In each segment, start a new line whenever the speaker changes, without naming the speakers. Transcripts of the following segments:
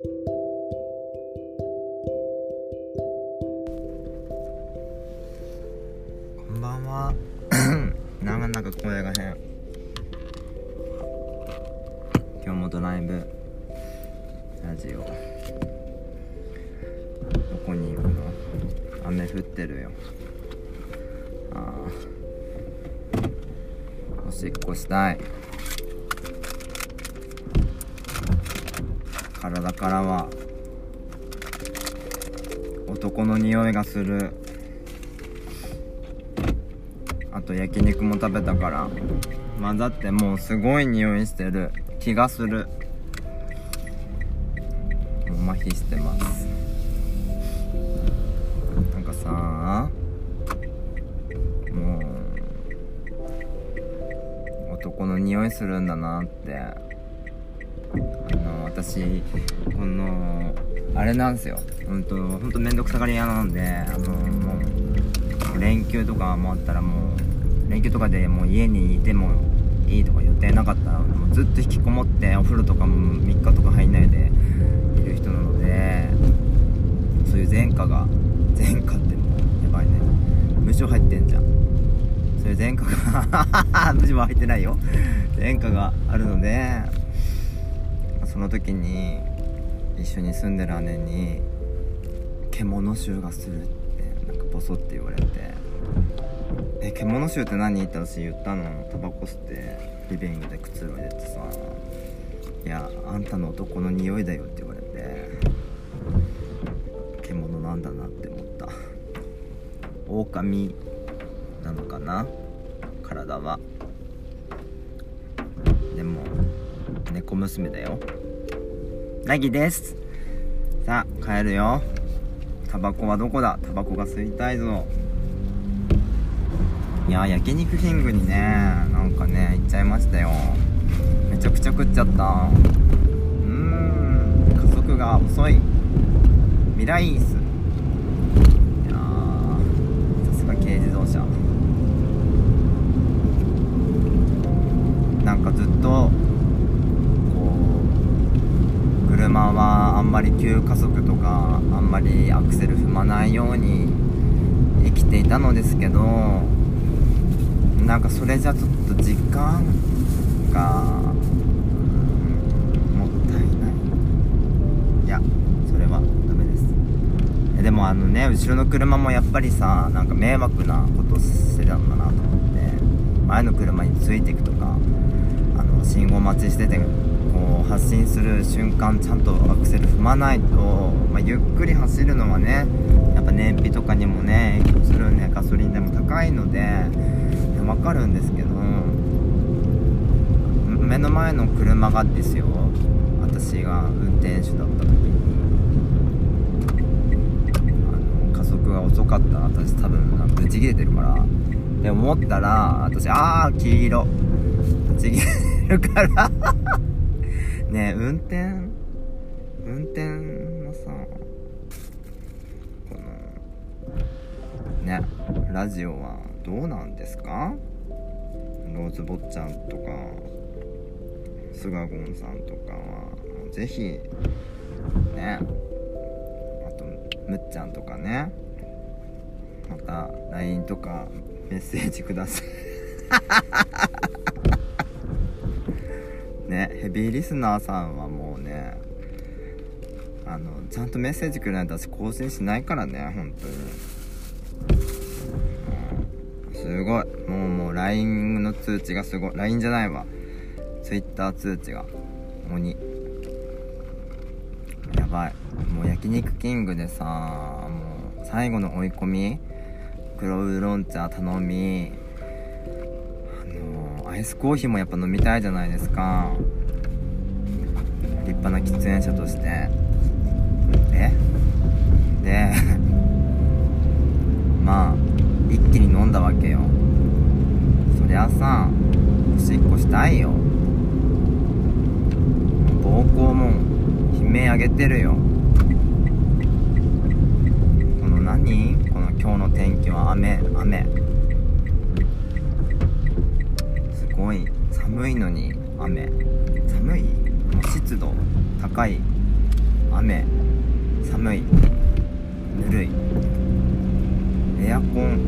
こんばんは。なかなか声が変今日もドライブラジオ。どこに行くの？雨降ってるよ。ああおしっこしたい。体からは男の匂いがする。あと焼肉も食べたから混ざってもうすごい匂いしてる。気がする。もう麻痺してます。なんかさもう男の匂いするんだなってあの私このあれなんですよ。うんとほんと面倒くさがり屋なんであのもう連休とかもあったらもう連休とかでもう家にいてもいいとか予定なかったらもうずっと引きこもってお風呂とかも3日とか入んないでいる人なのでそういう前科が前科ってもうやばいね。無償入ってんじゃん。そういう前科が 無償は入ってないよ。前科があるのでその時に一緒に住んでる姉に獣臭がするってなんかボソって言われて「え獣臭って何?」って私言ったの。タバコ吸ってリビングでくつろいでてさ「いやあんたの男の匂いだよ」って言われて獣なんだなって思った。狼なのかな？体は。でも猫娘だよ。なぎです。さあ帰るよ。タバコはどこだ？タバコが吸いたいぞ。いや焼肉キングにねなんかね行っちゃいましたよ。めちゃくちゃ食っちゃった。うん加速が遅い。ミライース。いやさすが軽自動車なんかずっとこう車はあんまり急加速とかあんまりアクセル踏まないように生きていたのですけどなんかそれじゃちょっと時間がもったいない。いやそれはダメです。でもあのね後ろの車もやっぱりさなんか迷惑なことしてたんだなと思って前の車についていくとかあの信号待ちしてて発進する瞬間ちゃんとアクセル踏まないと、まあ、ゆっくり走るのはねやっぱ燃費とかにもね影響するね。ガソリン代も高いのでわかるんですけど目の前の車がですよ私が運転手だった時に。あの加速が遅かったら私多分なんかブチ切れてるから。で思ったら私ああ黄色。ブチ切れるから。ねえ運転運転のさこのねラジオはどうなんですか？ローズ坊ちゃんとかスガゴンさんとかはぜひねあとむっちゃんとかねまた LINE とかメッセージください。ねヘビーリスナーさんはもうねあのちゃんとメッセージくれないと私更新しないからね本当に。すごい。もうもう LINE の通知がすごい。LINE じゃないわ。Twitter 通知が。鬼やばい。もう焼肉キングでさもう最後の追い込み。黒ウーロン茶頼み。アイスコーヒーもやっぱ飲みたいじゃないですか。立派な喫煙者として。えで まあ一気に飲んだわけよ。そりゃさおしっこしたいよ。膀胱も悲鳴上げてるよ。この何？この今日の天気は雨雨。すごい寒いのに雨。寒い湿度高い雨。寒いぬるい。エアコン。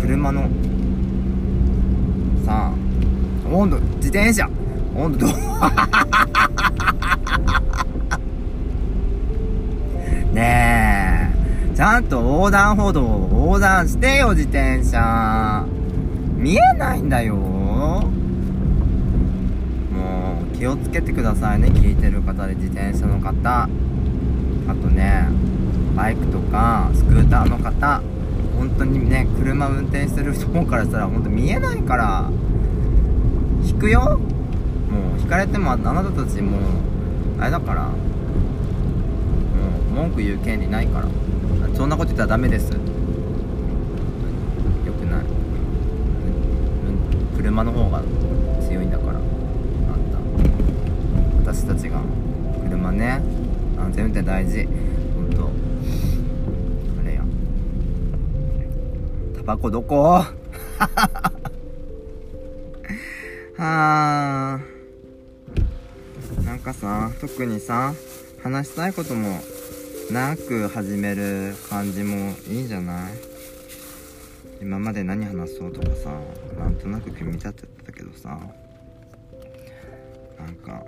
車の。さあ温度自転車。温度どう？ねえ。ちゃんと横断歩道を横断してよ自転車。見えないんだよ。もう気をつけてくださいね。聞いてる方で自転車の方。あとねバイクとかスクーターの方。本当にね車運転してる人からしたら本当見えないから引くよ。もう引かれてもあなたたちもうあれだから。もう文句言う権利ないから。そんなこと言ったらダメですよくない、うん、車の方が強いんだから。あんた私たちが車ね。安全運転大事。本当あれや。タバコどこ？はあなんかさ特にさ話したいこともなく始める感じもいいんじゃない？今まで何話そうとかさなんとなく組み立ててたけどさなんか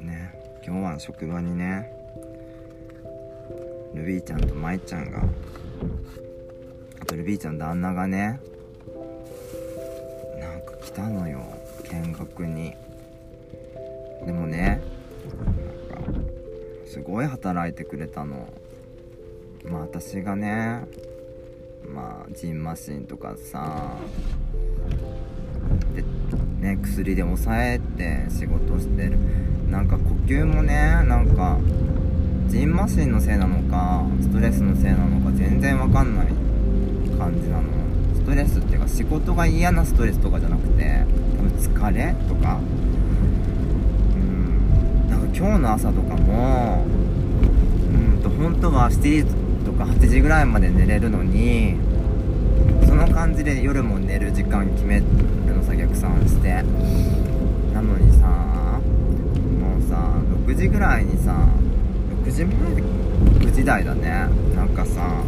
ね今日は職場にねルビーちゃんと舞ちゃんがあとルビーちゃん旦那がねなんか来たのよ見学に。でもねなんかすごい働いてくれたの。まあ私がねまあジンマシンとかさでね薬で抑えて仕事してる。なんか呼吸もねなんかジンマシンのせいなのかストレスのせいなのか全然わかんない感じなの。ストレスっていうか仕事が嫌なストレスとかじゃなくて多分疲れとか。うん。なんか今日の朝とかもうんと本当は7時か8時ぐらいまで寝れるのにその感じで夜も寝る時間決めるのさ逆算して。なのにさもうさ6時ぐらいにさ6時前9時台だね。なんかさ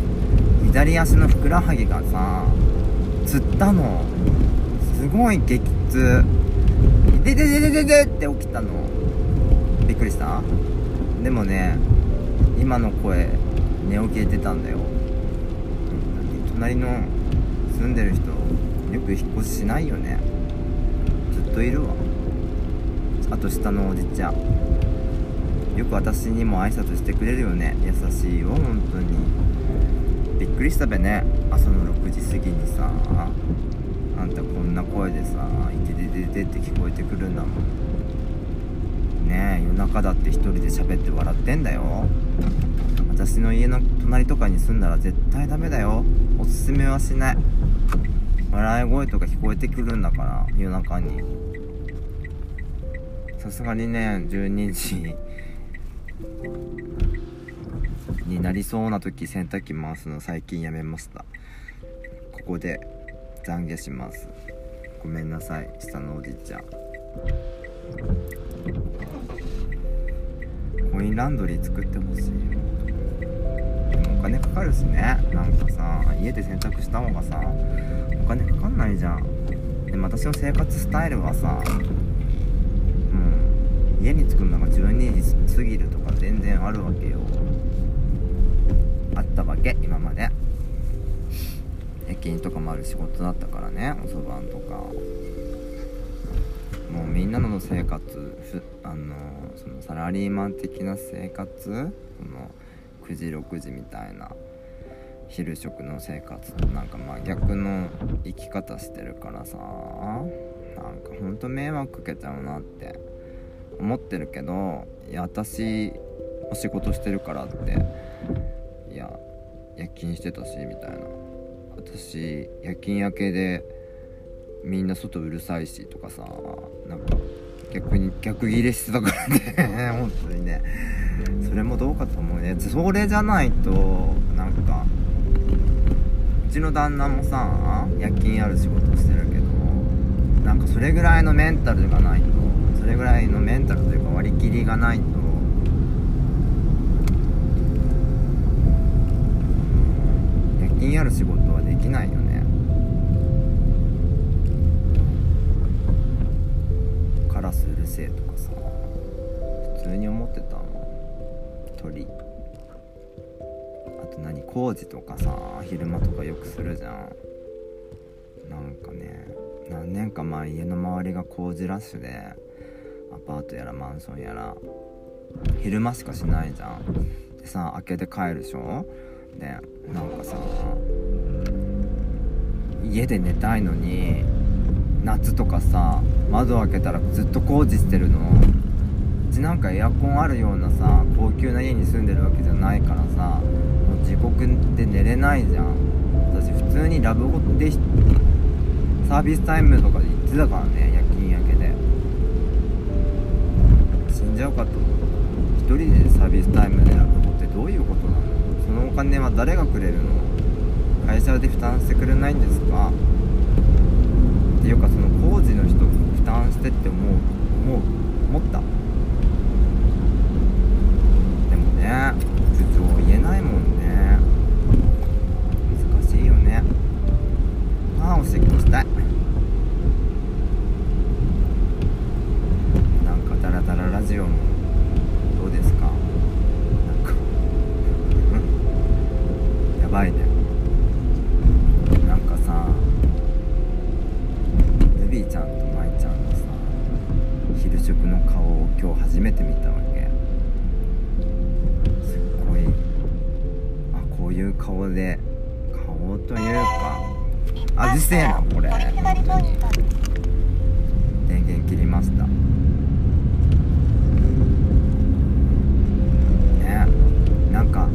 左足のふくらはぎがさつったの。すごい激痛。ででででででって起きたの。びっくりした？でもね今の声寝起きで出たんだよ。隣の住んでる人よく引っ越ししないよね。ずっといるわ。あと下のおじちゃん。よく私にも挨拶してくれるよね。優しいよ本当に。びっくりしたべね。朝の6時過ぎにさあんたこんな声でさ「いてててて」って聞こえてくるんだもん。ねえ夜中だって一人で喋って笑ってんだよ。私の家の隣とかに住んだら絶対ダメだよ。おすすめはしない。笑い声とか聞こえてくるんだから夜中に。さすがにね12時になりそうな時洗濯機回すの最近やめました。ここで懺悔します。ごめんなさい下のおじいちゃん。コインランドリー作ってほしい。よ金かかるしね。なんかさ家で洗濯した方がさお金かかんないじゃん。でも私の生活スタイルはさもう家に着くのが12時過ぎるとか全然あるわけよ。あったわけ今まで。夜勤とかもある仕事だったからねおそばんとか。もうみんなの生活ふあのそのサラリーマン的な生活その9時6時みたいな昼食の生活となんか真逆の生き方してるからさなんかほんと迷惑かけちゃうなって思ってるけどいや私お仕事してるからっていや夜勤してたしみたいな。私夜勤明けでみんな外うるさいしとかさなんか逆に逆ギレしてたからね。本当にね。それもどうかと思うね。それじゃないとなんかうちの旦那もさ夜勤ある仕事してるけどなんかそれぐらいのメンタルがないとそれぐらいのメンタルというか割り切りがないと夜勤ある仕事はできないよね。ラスうるせえとかさ。普通に思ってたの鳥。あと何工事とかさ昼間とかよくするじゃん。なんかね何年か前家の周りが工事ラッシュでアパートやらマンションやら昼間しかしないじゃん。でさ開けて帰るでしょ？でなんかさ家で寝たいのに夏とかさ窓開けたらずっと工事してるの。うちなんかエアコンあるようなさ高級な家に住んでるわけじゃないからさもう地獄で寝れないじゃん。私普通にラブホでサービスタイムとかで行ってたからね夜勤明けで。死んじゃうかと思った。一人でサービスタイムでラブホってどういうことなの？そのお金は誰がくれるの？会社で負担してくれないんですか？っていうかその工事の人負担してって思う思う思った。でもね事情言えないもんね。難しいよね。ああおいう顔で顔というか味せえなこれ。電源切りました。ねなんか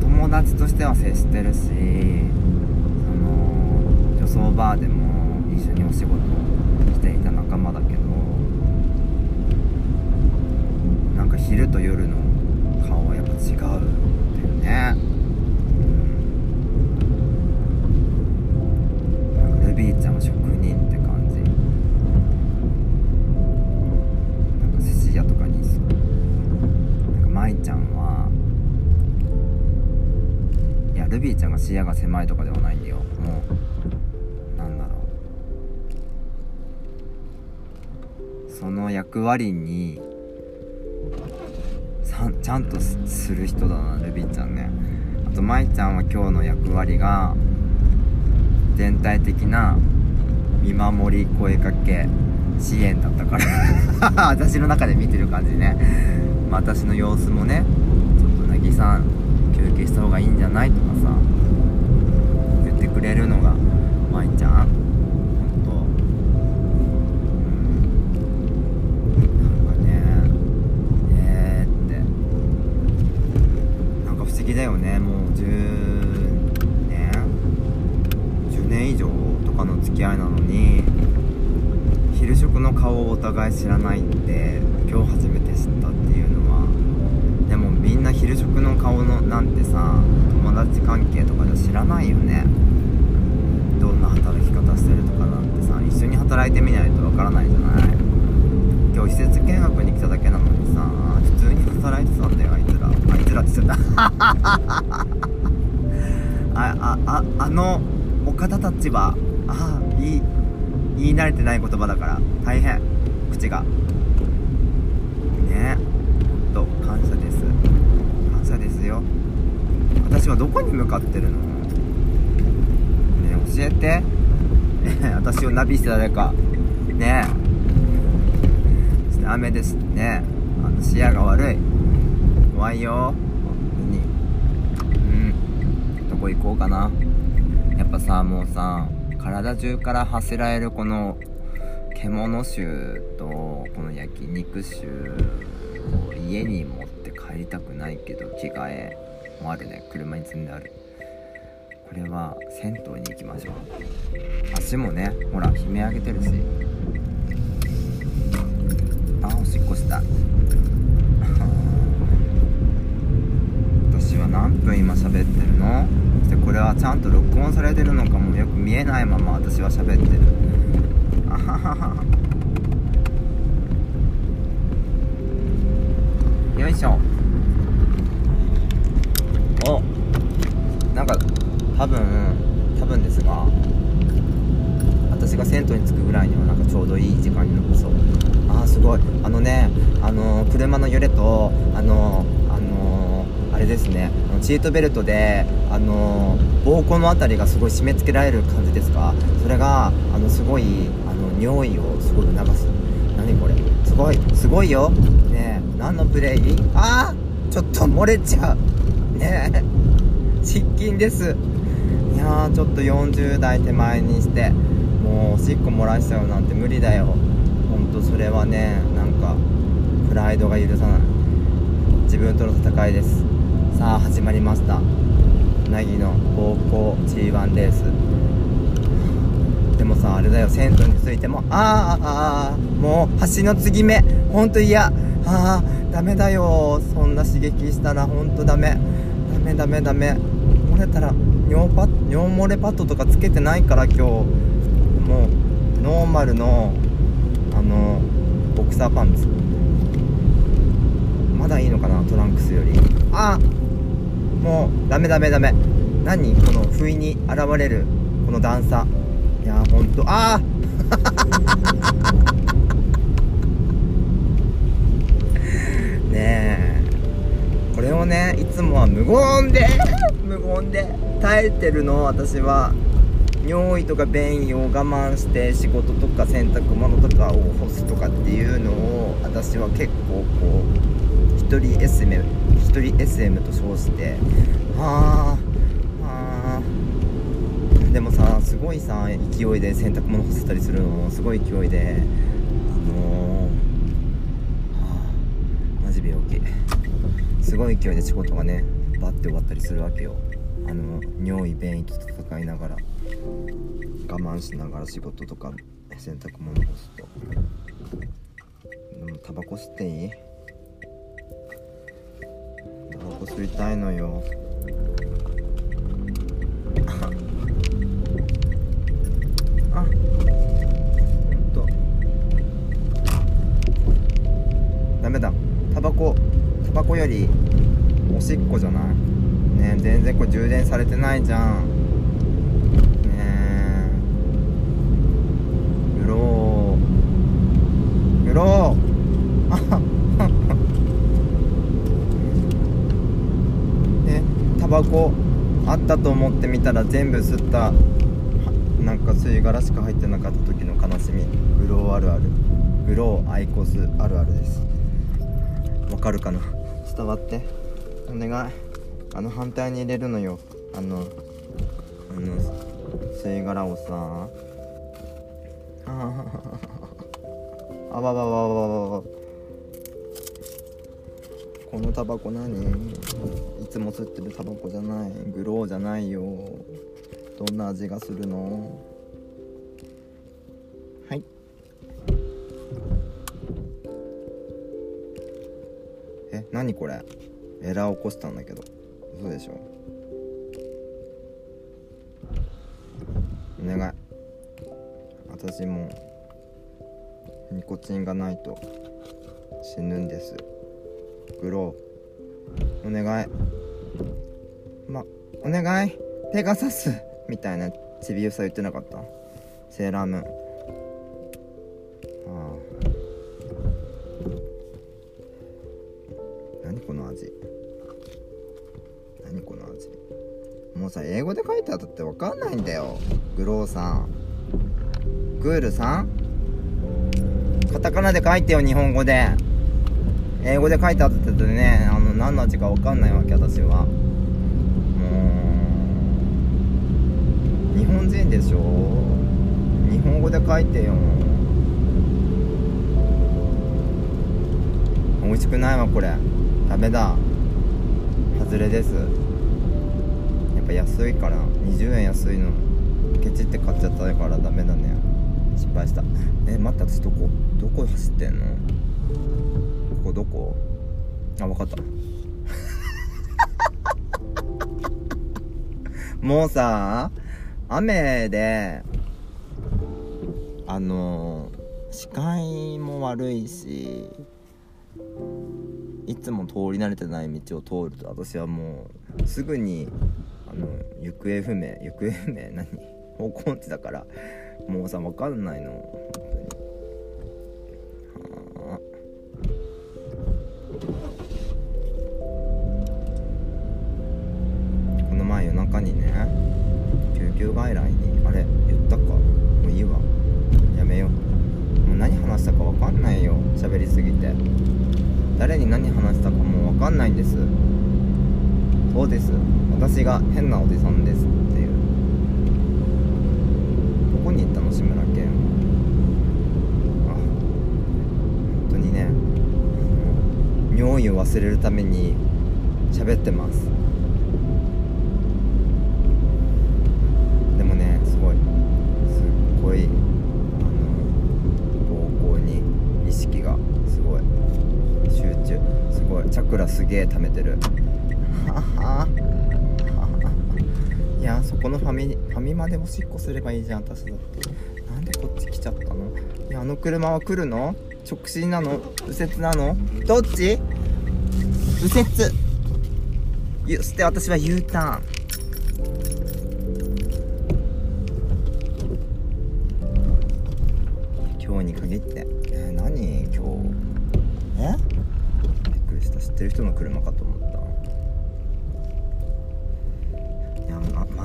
友達としては接してるしその女装バーでも一緒にお仕事していた仲間だけどなんか昼と夜の顔はやっぱ違うんだよねうんちゃんが視野が狭いとかではないんだよ。もうなんだろう。その役割にさちゃんとする人だなルビーちゃんね。あと舞ちゃんは今日の役割が全体的な見守り声かけ支援だったから。私の中で見てる感じね、私の様子もねちょっとなぎさん休憩した方がいいんじゃないとかさ言ってくれるのが舞ちゃんほんとうん。なんかねえー、って。なんか不思議だよね。もう10年？10年以上とかの付き合いなのに昼食の顔をお互い知らないって今日初めて知ったっていう。昼食の顔のなんてさ友達関係とかじゃ知らないよね。どんな働き方してるとかなんてさ一緒に働いてみないとわからないじゃない。今日施設見学に来ただけなのにさ普通に働いてたんだよあいつら。あいつらって言っちゃった。ああああのお方たちはああいい言い慣れてない言葉だから大変。口が。ね。ほんと感謝です。感謝ですよ。私はどこに向かってるの？ね教えて。私をナビして誰か。ねえ。ちょっと雨です。ねあの視野が悪い。怖いよ。本当に。うん。どこ行こうかな。やっぱさもうさ体中から発せられるこの獣臭とこの焼肉臭を家に持って帰りたくないけど着替えもあるね車に積んである。これは銭湯に行きましょう。足もねほら悲鳴上げてるし。あおしっこした。私は何分今喋ってるの？そしてこれはちゃんと録音されてるのかもよく見えないまま私は喋ってる。あははは。よいしょおなんか多分多分ですが私が銭湯に着くぐらいにはなんかちょうどいい時間になりそう。あーすごい。あのねあのー車の揺れとあのーあのーあれですね。あのシートベルトであの膀胱のあたりがすごい締め付けられる感じですか？それがあのすごいあの尿意をすごい促す。何これ？すごいすごいよ。ねえ何のプレイ？あーちょっと漏れちゃう。ねえ。失禁です。いやーちょっと40代手前にしてもうおしっこ漏らしちゃうなんて無理だよ。ほんとそれはねなんかプライドが許さない。自分との戦いです。さあ始まりました。なぎの高校 G1 レース。でもさあれだよ。銭湯についてもあーあーあもう橋の継ぎ目。ほんと嫌。ああダメだよ。そんな刺激したらほんとダメ。ダメダメダメ。漏れたら尿パ尿漏れパッドとかつけてないから今日。もうノーマルのあのボクサーパンツ。まだいいのかなトランクスより。あもうダメダメダメ。何？この不意に現れるこの段差。いやーほんと。あー！ねえ。これをねいつもは無言で無言で耐えてるの私は尿意とか便意を我慢して仕事とか洗濯物とかを干す。とかっていうのを私は結構こう一人 SM 一人 SM と称して。はあ。ーあ。でもさすごいさ勢いで洗濯物干せたりするのすごい勢いで。あのー、はあ。マジ病気。すごい勢いで仕事がね。バッて終わったりするわけよ。あの尿意便意と戦いながら我慢しながら仕事とか洗濯物干すと。でもタバコ吸っていい？タバコ吸いたいのよ。あほんと。ダメだ。タバコタバコよりおしっこじゃない。ね全然これ充電されてないじゃん。ねえ。グローグローあえタバコあったと思ってみたら全部吸った。なんか吸い殻しか入ってなかった時の悲しみ。グローあるある。グローアイコスあるあるです。わかるかな？伝わって。お願い。あの反対に入れるのよ。あのあの吸い殻をさあーあわわわわわわ。このタバコ何？いつも吸ってるタバコじゃない。グローじゃないよ。どんな味がするの？はい。え何これ？エラー起こしたんだけど。嘘でしょ。お願い。私もニコチンがないと死ぬんです。グロー。お願い。まお願い。ペガサス。みたいなちびうさ言ってなかった。セーラームーン。もさ英語で書いてあったって分かんないんだよ。グローさん。グールさん？カタカナで書いてよ日本語で。英語で書いてあったってねあの何の味か分かんないわけ私は。もう日本人でしょ？日本語で書いてよ。美味しくないわこれ。ダメだ。外れです。ぱ安いから20円安いのケチって買っちゃったからダメだね。失敗した。え待って私どこ？どこ走ってんの？ここどこ？あ分かった。もうさ雨であの視界も悪いしいつも通り慣れてない道を通ると私はもうすぐにあの行方不明。行方不明？何？方向音痴だから。もうさ分かんないの。はあこの前夜中にね救急外来にあれ言ったか？もういいわ。やめよう。もう何話したか分かんないよ。喋りすぎて。誰に何話したかもう分かんないんです。そうです。私が変なおじさんですっていう。どこに行ったの志村けん。あ本当にね。尿意を忘れるために喋ってます。でもねすごい。すっごいあの膀胱に意識がすごい。集中。すごい。チャクラすげえ溜めてる。はは。いやそこのファミファミマでおしっこすればいいじゃん私だって。なんでこっち来ちゃったの？いやあの車は来るの？直進なの？右折なの？どっち？右折。そして私は U ターン。今日に限って。えー、何？今日。え？びっくりした。知ってる人の車かと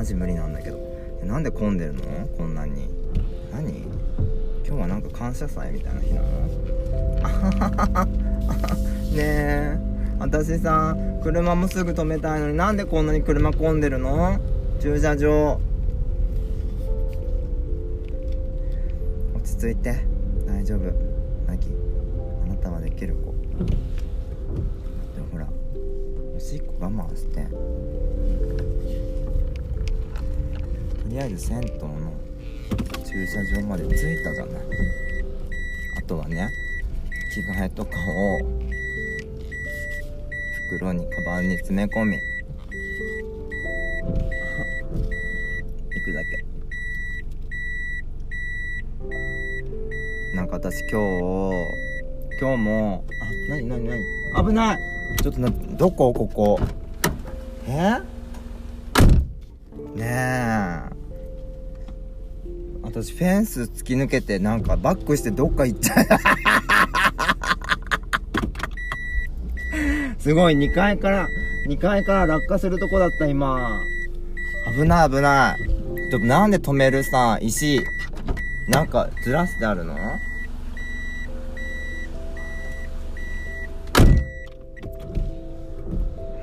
マジ無理なんだけど。なんで混んでるの？こんなに。何？今日はなんか感謝祭みたいな日なの？あはははねえ。私さ車もすぐ止めたいのになんでこんなに車混んでるの？駐車場。落ち着いて。大丈夫。マギあなたはできる子。でもほらおしっこ我慢して。とりあえず銭湯の駐車場まで着いたじゃない。あとはね着替えとかを袋にカバンに詰め込み行くだけ。なんか私今日今日もあなになになに？危ない。ちょっとなどこ？ここ。え？ね私フェンス突き抜けてなんかバックしてどっか行っちゃう。すごい2階から2階から落下するとこだった今。危ない危ない。ちょっとなんで止めるさ石。なんかずらしてあるの？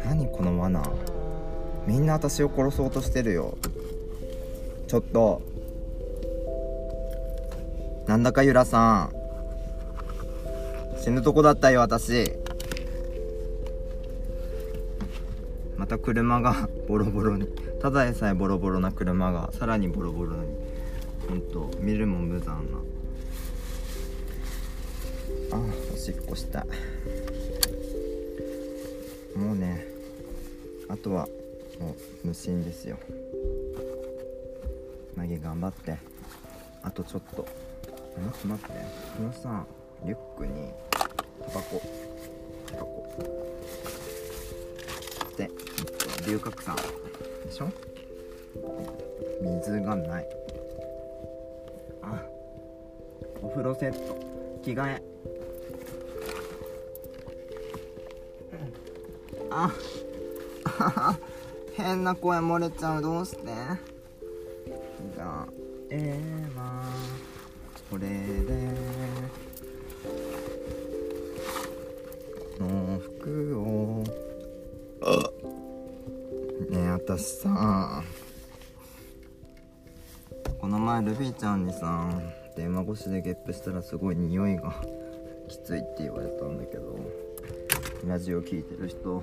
何この罠。みんな私を殺そうとしてるよ。ちょっと。なんだかゆらさん。死ぬとこだったよ私。また車が ボロボロに。ただでさえボロボロな車がさらにボロボロに。ほんと見るも無残な。あおしっこした。もうねあとはもう無心ですよ。マギ頑張って。あとちょっと。待って待ってこのさリュックにタバコ。タバコ。で、龍角散。でしょ？水がない。あお風呂セット。着替え。ああ 変な声漏れちゃう。どうして？じゃあえー、ルビーちゃんにさ電話越しでゲップしたらすごい匂いがきついって言われたんだけどラジオ聞いてる人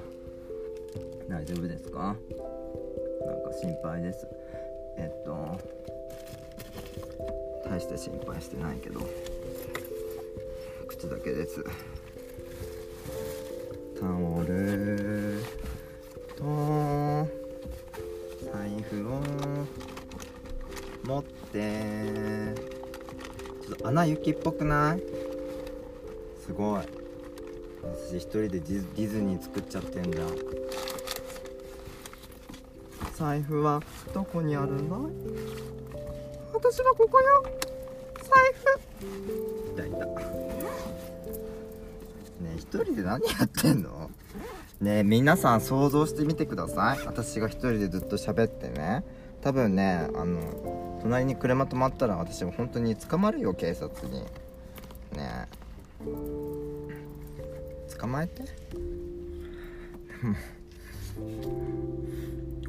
大丈夫ですか？なんか心配です。えっと大して心配してないけど口だけです。タオルと財布を持ってちょっと穴雪っぽくない？すごい。私一人でディズニー作っちゃってんじゃん
財布はどこにあるんだ私はここよ。財布。
いたい。たねえ一人で何やってんの？ねえ皆さん想像してみてください。私が一人でずっと喋ってね。多分ねあの隣に車止まったら私は本当に捕まるよ警察に。ねえ。捕まえて。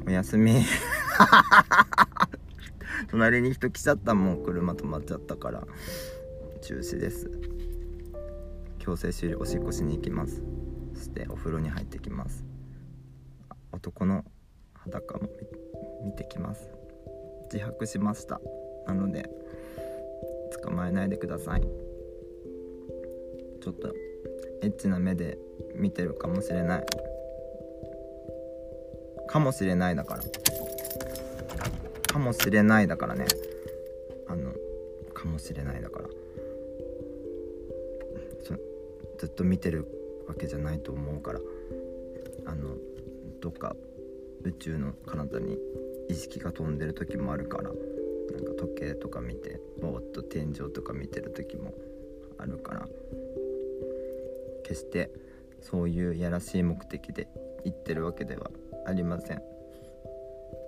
おやすみ。隣に人来ちゃったもん車止まっちゃったから。中止です。強制終了おしっこしに行きます。そしてお風呂に入ってきます。男の裸も見てきます。自白しました。なので捕まえないでください。ちょっとエッチな目で見てるかもしれない。かもしれないだから。かもしれないだからね。あのかもしれないだから。ずっと見てるわけじゃないと思うから。あのどっか宇宙の彼方に意識が飛んでる時もあるからなんか時計とか見てぼーっと天井とか見てる時もあるから決してそういうやらしい目的で言ってるわけではありません。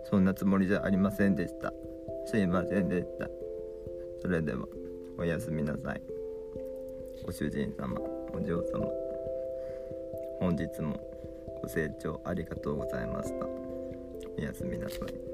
そんなつもりじゃありませんでした。すいませんでした。それではおやすみなさい。ご主人様お嬢様本日もご清聴ありがとうございました。おやすみなさい。